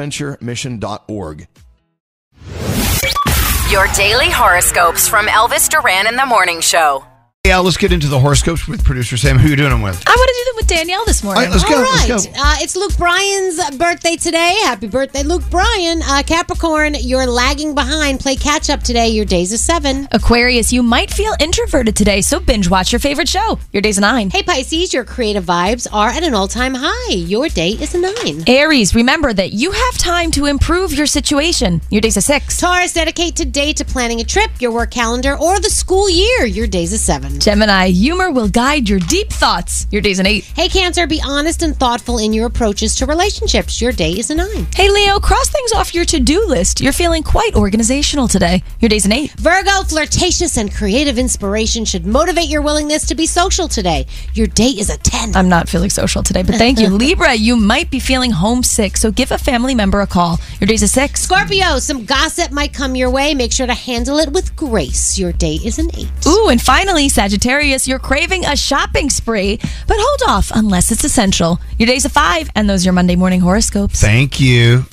bonaventuremission.org. Your daily horoscopes from Elvis Duran in the Morning Show. Yeah, let's get into the horoscopes with producer Sam. Who are you doing them with? I want to do them with Danielle this morning. All right, let's go. All Let's go. Uh, it's Luke Bryan's birthday today. Happy birthday, Luke Bryan. Uh, Capricorn, you're lagging behind. Play catch up today. Your day's a seven. Aquarius, you might feel introverted today, so binge watch your favorite show. Your day's a nine. Hey, Pisces, your creative vibes are at an all time high. Your day is a nine. Aries, remember that you have time to improve your situation. Your day's a six. Taurus, dedicate today to planning a trip, your work calendar, or the school year. Your day's a seven. Gemini, humor will guide your deep thoughts. Your day's an eight. Hey, Cancer, be honest and thoughtful in your approaches to relationships. Your day is a nine. Hey, Leo, cross things off your to do list. You're feeling quite organizational today. Your day's an eight. Virgo, flirtatious and creative inspiration should motivate your willingness to be social today. Your day is a 10. I'm not feeling social today, but thank you. Libra, you might be feeling homesick, so give a family member a call. Your day's a six. Scorpio, some gossip might come your way. Make sure to handle it with grace. Your day is an 8. Ooh, and finally, Sagittarius, you're craving a shopping spree, but hold off unless it's essential. Your day's a five, and those are your Monday morning horoscopes. Thank you.